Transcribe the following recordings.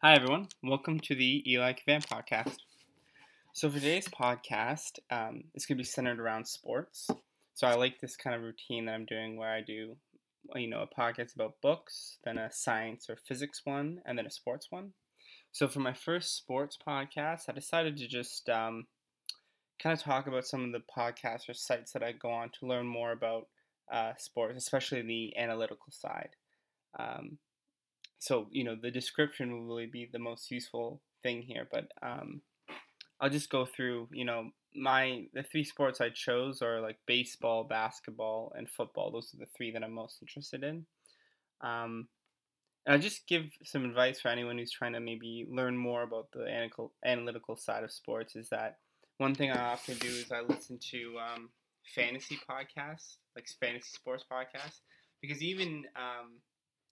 Hi, everyone. Welcome to the Eli Cavan podcast. So, for today's podcast, um, it's going to be centered around sports. So, I like this kind of routine that I'm doing where I do, you know, a podcast about books, then a science or physics one, and then a sports one. So, for my first sports podcast, I decided to just um, kind of talk about some of the podcasts or sites that I go on to learn more about uh, sports, especially the analytical side. Um, so you know the description will really be the most useful thing here but um, i'll just go through you know my the three sports i chose are like baseball basketball and football. Those are the three that i'm most interested in. Um, and i'll just give some advice for anyone who's trying to maybe learn more about the analytical, analytical side of sports is that one thing i often do is i listen to um, fantasy podcasts like fantasy sports podcasts because even um,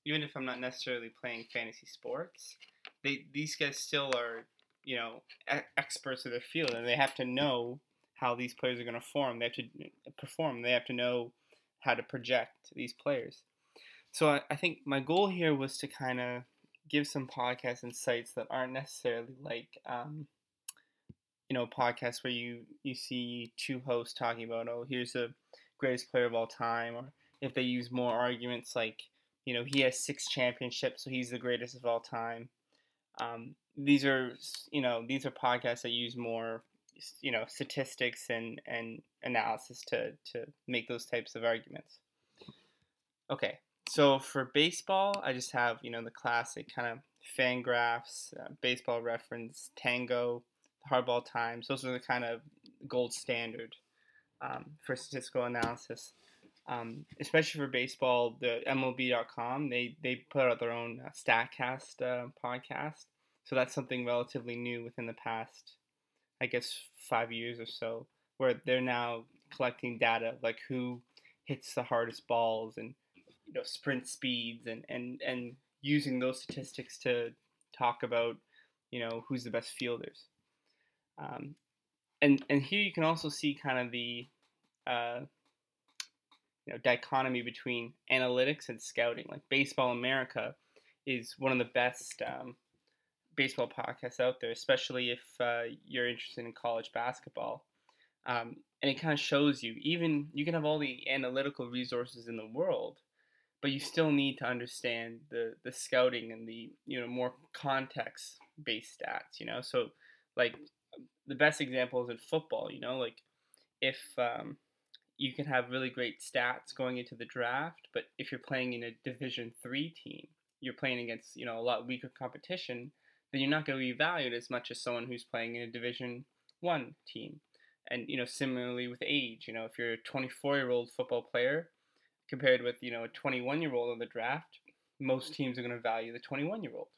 even if I'm not necessarily playing fantasy sports, they these guys still are you know experts of their field, and they have to know how these players are going to form. They have to perform. They have to know how to project these players. So I, I think my goal here was to kind of give some podcasts and sites that aren't necessarily like um, you know podcasts where you you see two hosts talking about oh here's the greatest player of all time or if they use more arguments like you know, he has six championships, so he's the greatest of all time. Um, these are, you know, these are podcasts that use more, you know, statistics and, and analysis to, to make those types of arguments. Okay, so for baseball, I just have, you know, the classic kind of Fangraphs, uh, baseball reference, Tango, Hardball Times. Those are the kind of gold standard um, for statistical analysis um, especially for baseball, the MLB.com they they put out their own uh, Statcast uh, podcast, so that's something relatively new within the past, I guess, five years or so, where they're now collecting data like who hits the hardest balls and you know sprint speeds and and and using those statistics to talk about you know who's the best fielders. Um, and and here you can also see kind of the uh, you know dichotomy between analytics and scouting. Like Baseball America is one of the best um, baseball podcasts out there, especially if uh, you're interested in college basketball. Um, and it kind of shows you even you can have all the analytical resources in the world, but you still need to understand the the scouting and the you know more context based stats. You know, so like the best example is in football. You know, like if um, you can have really great stats going into the draft, but if you're playing in a Division three team, you're playing against you know a lot weaker competition, then you're not going to be valued as much as someone who's playing in a Division one team. And you know similarly with age, you know if you're a 24 year old football player compared with you know a 21 year old in the draft, most teams are going to value the 21 year old.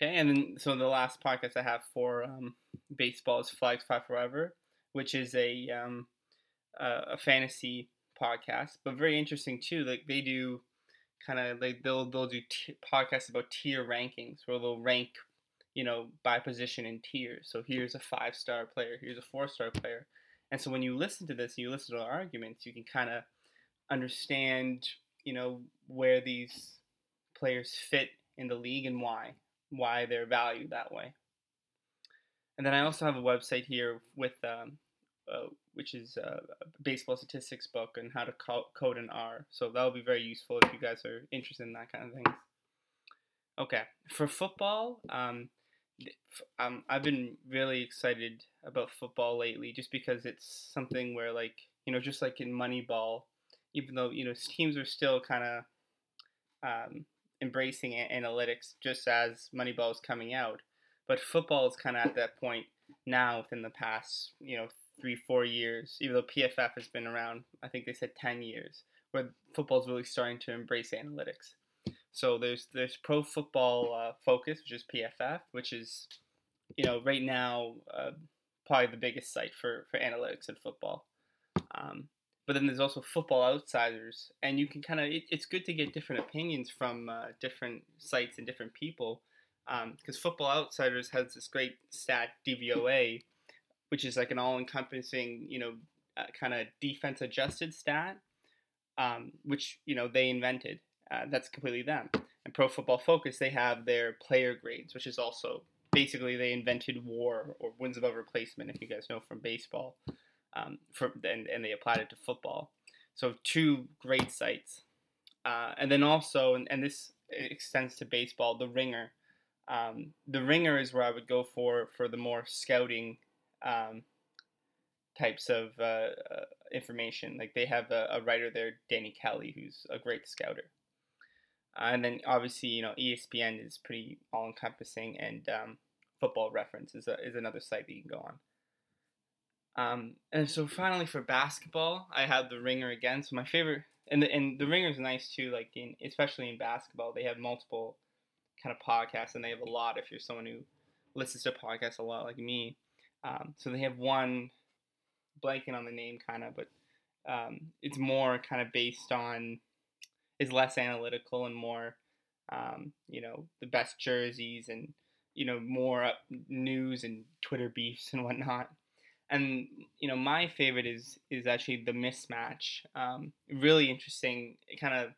Okay, and then so the last podcast I have for um, baseball is Flags Fly Forever, which is a um, uh, a fantasy podcast, but very interesting too. Like they do kind of like they'll they'll do t- podcasts about tier rankings where they'll rank you know by position in tiers. So here's a five star player, here's a four star player, and so when you listen to this, you listen to the arguments, you can kind of understand you know where these players fit in the league and why why they're valued that way. And then I also have a website here with um, uh, which is a baseball statistics book and how to code in R. So that'll be very useful if you guys are interested in that kind of thing. Okay, for football, um, um, I've been really excited about football lately, just because it's something where, like, you know, just like in Moneyball, even though you know teams are still kind of um, embracing analytics, just as Moneyball is coming out, but football is kind of at that point now within the past, you know, three, four years, even though PFF has been around, I think they said 10 years, where football is really starting to embrace analytics. So there's there's Pro Football uh, Focus, which is PFF, which is, you know, right now uh, probably the biggest site for, for analytics in football. Um, but then there's also Football Outsiders, and you can kind of it, it's good to get different opinions from uh, different sites and different people, because um, Football Outsiders has this great stat DVOA which is like an all-encompassing, you know, uh, kind of defense adjusted stat, um, which you know they invented. Uh, that's completely them. and Pro Football Focus, they have their player grades, which is also basically they invented WAR or wins above replacement, if you guys know from baseball, um, for and, and they applied it to football. So two great sites, uh, and then also, and, and this extends to baseball, the Ringer. Um, the Ringer is where I would go for for the more scouting um, types of uh, uh, information. Like they have a, a, writer there, Danny Kelly, who's a great scouter. Uh, and then obviously, you know, ESPN is pretty all encompassing, and um, Football Reference is, a, is another site that you can go on. Um, and so finally for basketball, I have the Ringer again. So my favorite, and the and the Ringer is nice too. Like in, especially in basketball, they have multiple kind of podcasts, and they have a lot. If you're someone who listens to podcasts a lot, like me, um, so they have one blanking on the name kind of, but um, it's more kind of based on is less analytical and more um, you know the best jerseys and you know more news and Twitter beefs and whatnot. And you know my favorite is is actually the mismatch. Um, really interesting. It kind of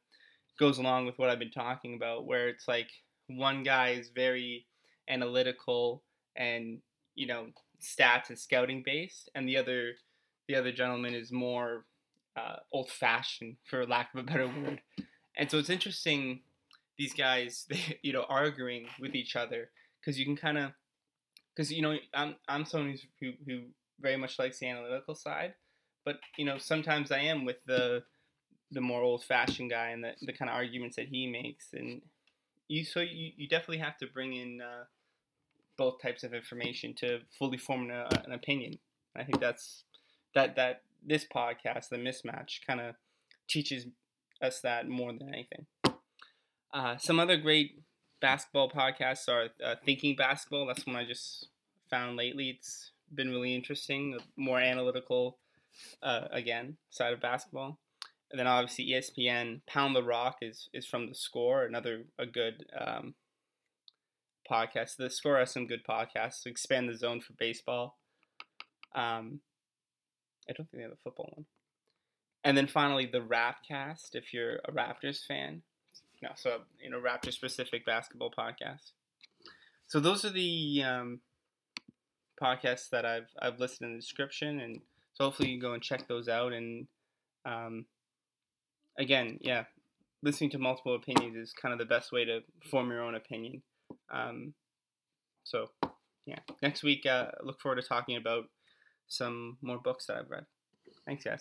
goes along with what I've been talking about, where it's like one guy is very analytical and you know stats and scouting based, and the other the other gentleman is more uh, old fashioned, for lack of a better word. And so it's interesting these guys, they, you know, arguing with each other because you can kind of, because you know, I'm I'm someone who who very much likes the analytical side, but you know, sometimes I am with the the more old fashioned guy and the the kind of arguments that he makes, and you so you, you definitely have to bring in uh, both types of information to fully form an, an opinion. I think that's that that this podcast, the mismatch, kind of teaches us that more than anything. Uh, some other great basketball podcasts are uh, Thinking Basketball. That's one I just found lately. It's been really interesting, more analytical, uh, again, side of basketball. And then obviously ESPN Pound the Rock is is from the Score, another a good um, podcast. The Score has some good podcasts. Expand the Zone for baseball. Um, I don't think they have a football one. And then finally, the Rapcast, if you're a Raptors fan. No, so, you know, Raptor specific basketball podcast. So those are the um, podcasts that I've, I've listed in the description. And so hopefully you go and check those out. And um, again, yeah, listening to multiple opinions is kind of the best way to form your own opinion. Um, so, yeah, next week, uh, look forward to talking about some more books that I've read. Thanks, guys.